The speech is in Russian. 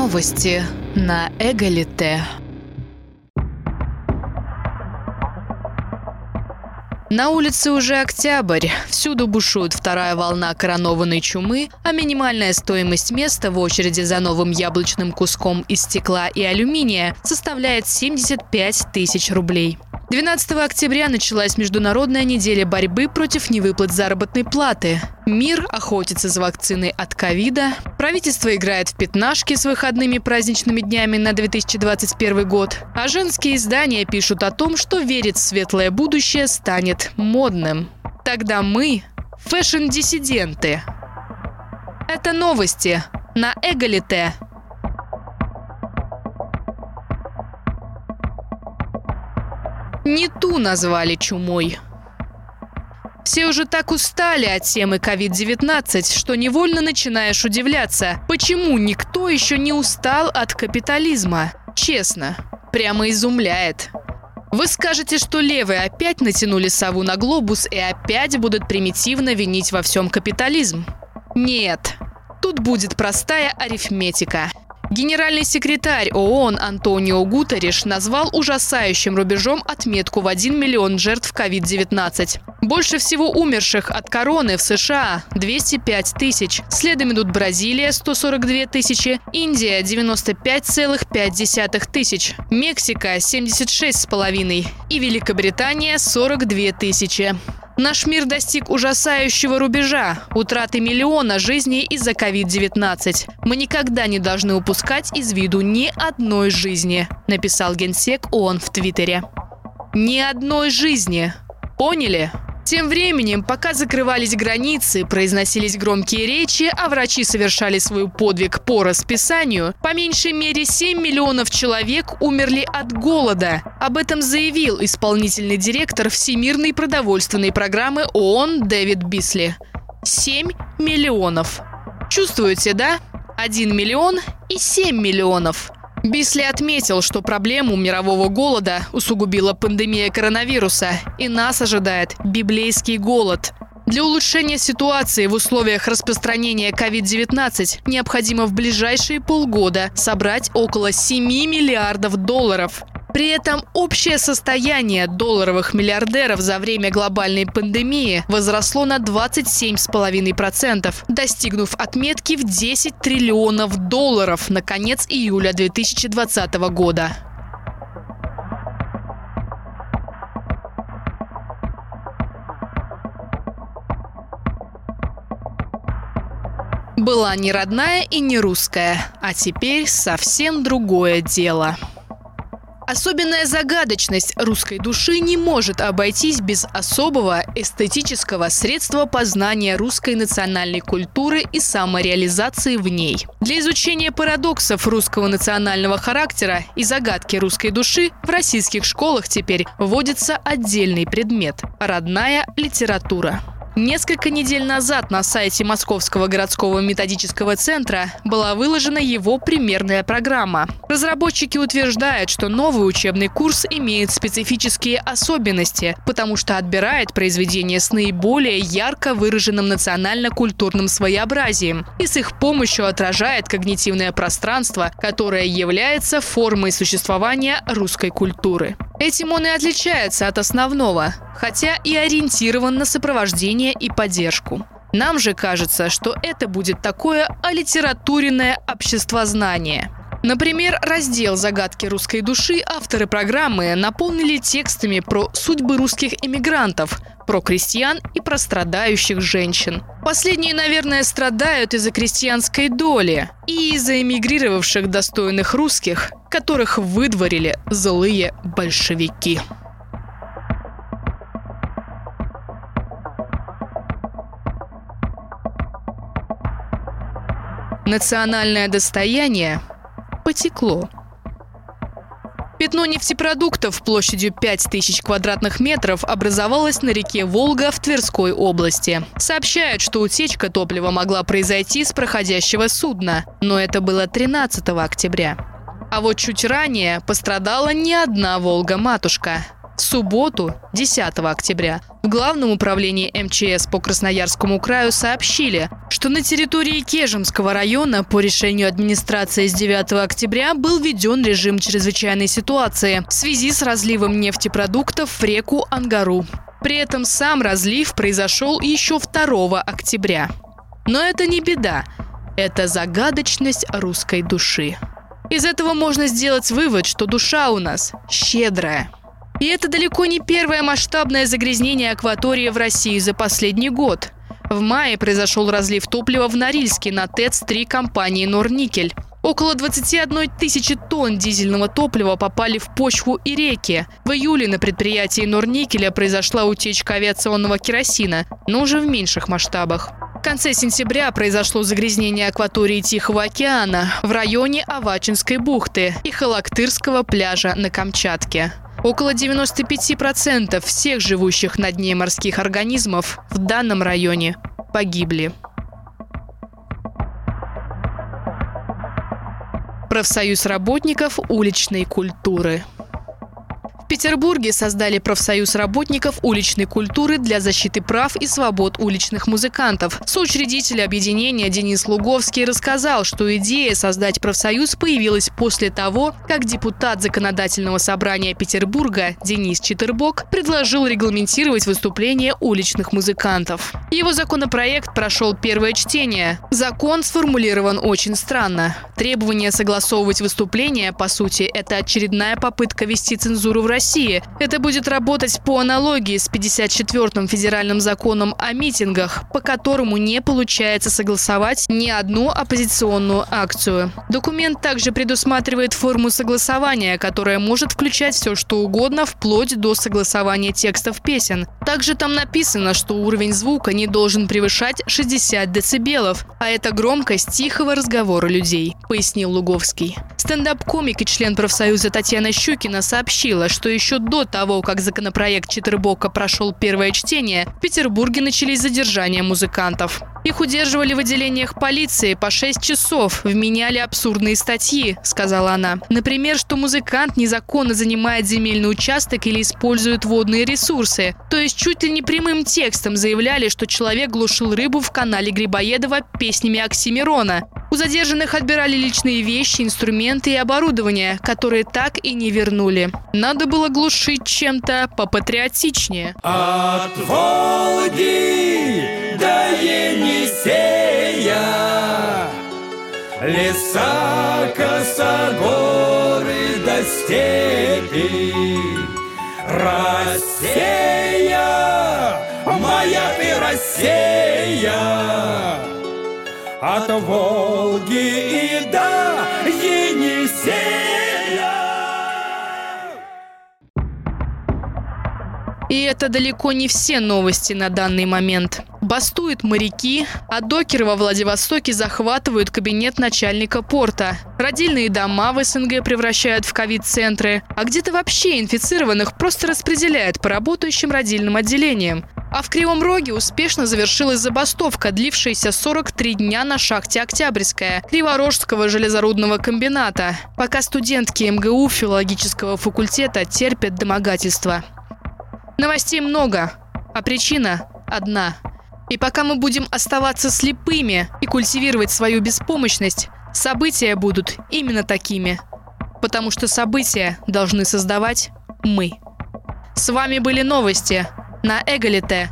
Новости на Эгалите. На улице уже октябрь. Всюду бушует вторая волна коронованной чумы, а минимальная стоимость места в очереди за новым яблочным куском из стекла и алюминия составляет 75 тысяч рублей. 12 октября началась Международная неделя борьбы против невыплат заработной платы. Мир охотится за вакциной от ковида. Правительство играет в пятнашки с выходными праздничными днями на 2021 год. А женские издания пишут о том, что верить в светлое будущее станет модным. Тогда мы – фэшн-диссиденты. Это новости на Эгалите. Не ту назвали чумой. Все уже так устали от темы COVID-19, что невольно начинаешь удивляться, почему никто еще не устал от капитализма. Честно, прямо изумляет. Вы скажете, что левые опять натянули сову на глобус и опять будут примитивно винить во всем капитализм? Нет. Тут будет простая арифметика. Генеральный секретарь ООН Антонио Гутериш назвал ужасающим рубежом отметку в 1 миллион жертв COVID-19. Больше всего умерших от короны в США – 205 тысяч. Следом идут Бразилия – 142 тысячи, Индия – 95,5 тысяч, Мексика – 76,5 и Великобритания – 42 тысячи. Наш мир достиг ужасающего рубежа – утраты миллиона жизней из-за COVID-19. Мы никогда не должны упускать из виду ни одной жизни, написал генсек ООН в Твиттере. Ни одной жизни. Поняли? Тем временем, пока закрывались границы, произносились громкие речи, а врачи совершали свой подвиг по расписанию, по меньшей мере 7 миллионов человек умерли от голода. Об этом заявил исполнительный директор Всемирной продовольственной программы ООН Дэвид Бисли. 7 миллионов. Чувствуете, да? 1 миллион и 7 миллионов. Бисли отметил, что проблему мирового голода усугубила пандемия коронавируса, и нас ожидает библейский голод. Для улучшения ситуации в условиях распространения COVID-19 необходимо в ближайшие полгода собрать около 7 миллиардов долларов. При этом общее состояние долларовых миллиардеров за время глобальной пандемии возросло на 27,5%, достигнув отметки в 10 триллионов долларов на конец июля 2020 года. Была не родная и не русская, а теперь совсем другое дело. Особенная загадочность русской души не может обойтись без особого эстетического средства познания русской национальной культуры и самореализации в ней. Для изучения парадоксов русского национального характера и загадки русской души в российских школах теперь вводится отдельный предмет – родная литература. Несколько недель назад на сайте Московского городского методического центра была выложена его примерная программа. Разработчики утверждают, что новый учебный курс имеет специфические особенности, потому что отбирает произведения с наиболее ярко выраженным национально-культурным своеобразием и с их помощью отражает когнитивное пространство, которое является формой существования русской культуры. Этим он и отличается от основного, хотя и ориентирован на сопровождение и поддержку. Нам же кажется, что это будет такое алитературенное обществознание. Например, раздел «Загадки русской души» авторы программы наполнили текстами про судьбы русских эмигрантов, про крестьян и про страдающих женщин. Последние, наверное, страдают из-за крестьянской доли и из-за эмигрировавших достойных русских, которых выдворили злые большевики. Национальное достояние потекло. Пятно нефтепродуктов площадью 5000 квадратных метров образовалось на реке Волга в Тверской области. Сообщают, что утечка топлива могла произойти с проходящего судна, но это было 13 октября. А вот чуть ранее пострадала не одна «Волга-матушка». В субботу, 10 октября, в Главном управлении МЧС по Красноярскому краю сообщили, что на территории Кежемского района по решению администрации с 9 октября был введен режим чрезвычайной ситуации в связи с разливом нефтепродуктов в реку Ангару. При этом сам разлив произошел еще 2 октября. Но это не беда. Это загадочность русской души. Из этого можно сделать вывод, что душа у нас щедрая – и это далеко не первое масштабное загрязнение акватории в России за последний год. В мае произошел разлив топлива в Норильске на ТЭЦ-3 компании «Норникель». Около 21 тысячи тонн дизельного топлива попали в почву и реки. В июле на предприятии Норникеля произошла утечка авиационного керосина, но уже в меньших масштабах. В конце сентября произошло загрязнение акватории Тихого океана в районе Авачинской бухты и Халактырского пляжа на Камчатке. Около 95% всех живущих на дне морских организмов в данном районе погибли. Профсоюз работников уличной культуры – Петербурге создали профсоюз работников уличной культуры для защиты прав и свобод уличных музыкантов. Соучредитель объединения Денис Луговский рассказал, что идея создать профсоюз появилась после того, как депутат Законодательного собрания Петербурга Денис Читербок предложил регламентировать выступления уличных музыкантов. Его законопроект прошел первое чтение. Закон сформулирован очень странно. Требование согласовывать выступления, по сути, это очередная попытка вести цензуру в России России. Это будет работать по аналогии с 54-м федеральным законом о митингах, по которому не получается согласовать ни одну оппозиционную акцию. Документ также предусматривает форму согласования, которая может включать все, что угодно, вплоть до согласования текстов песен. Также там написано, что уровень звука не должен превышать 60 децибелов, а это громкость тихого разговора людей, пояснил Луговский. Стендап-комик и член профсоюза Татьяна Щукина сообщила, что еще до того, как законопроект Читербока прошел первое чтение, в Петербурге начались задержания музыкантов. Их удерживали в отделениях полиции по 6 часов, вменяли абсурдные статьи, сказала она. Например, что музыкант незаконно занимает земельный участок или использует водные ресурсы. То есть чуть ли не прямым текстом заявляли, что человек глушил рыбу в канале Грибоедова песнями Оксимирона. У задержанных отбирали личные вещи, инструменты и оборудование, которые так и не вернули. Надо было глушить чем-то попатриотичнее. От Волги до Енисея Леса, косогоры до степи Россия, моя ты Россия от Волги и до Енисея. И это далеко не все новости на данный момент. Бастуют моряки, а докеры во Владивостоке захватывают кабинет начальника порта. Родильные дома в СНГ превращают в ковид-центры, а где-то вообще инфицированных просто распределяют по работающим родильным отделениям. А в Кривом Роге успешно завершилась забастовка, длившаяся 43 дня на шахте Октябрьская Криворожского железорудного комбината, пока студентки МГУ филологического факультета терпят домогательства. Новостей много, а причина одна. И пока мы будем оставаться слепыми и культивировать свою беспомощность, события будут именно такими. Потому что события должны создавать мы. С вами были новости – на Эгалите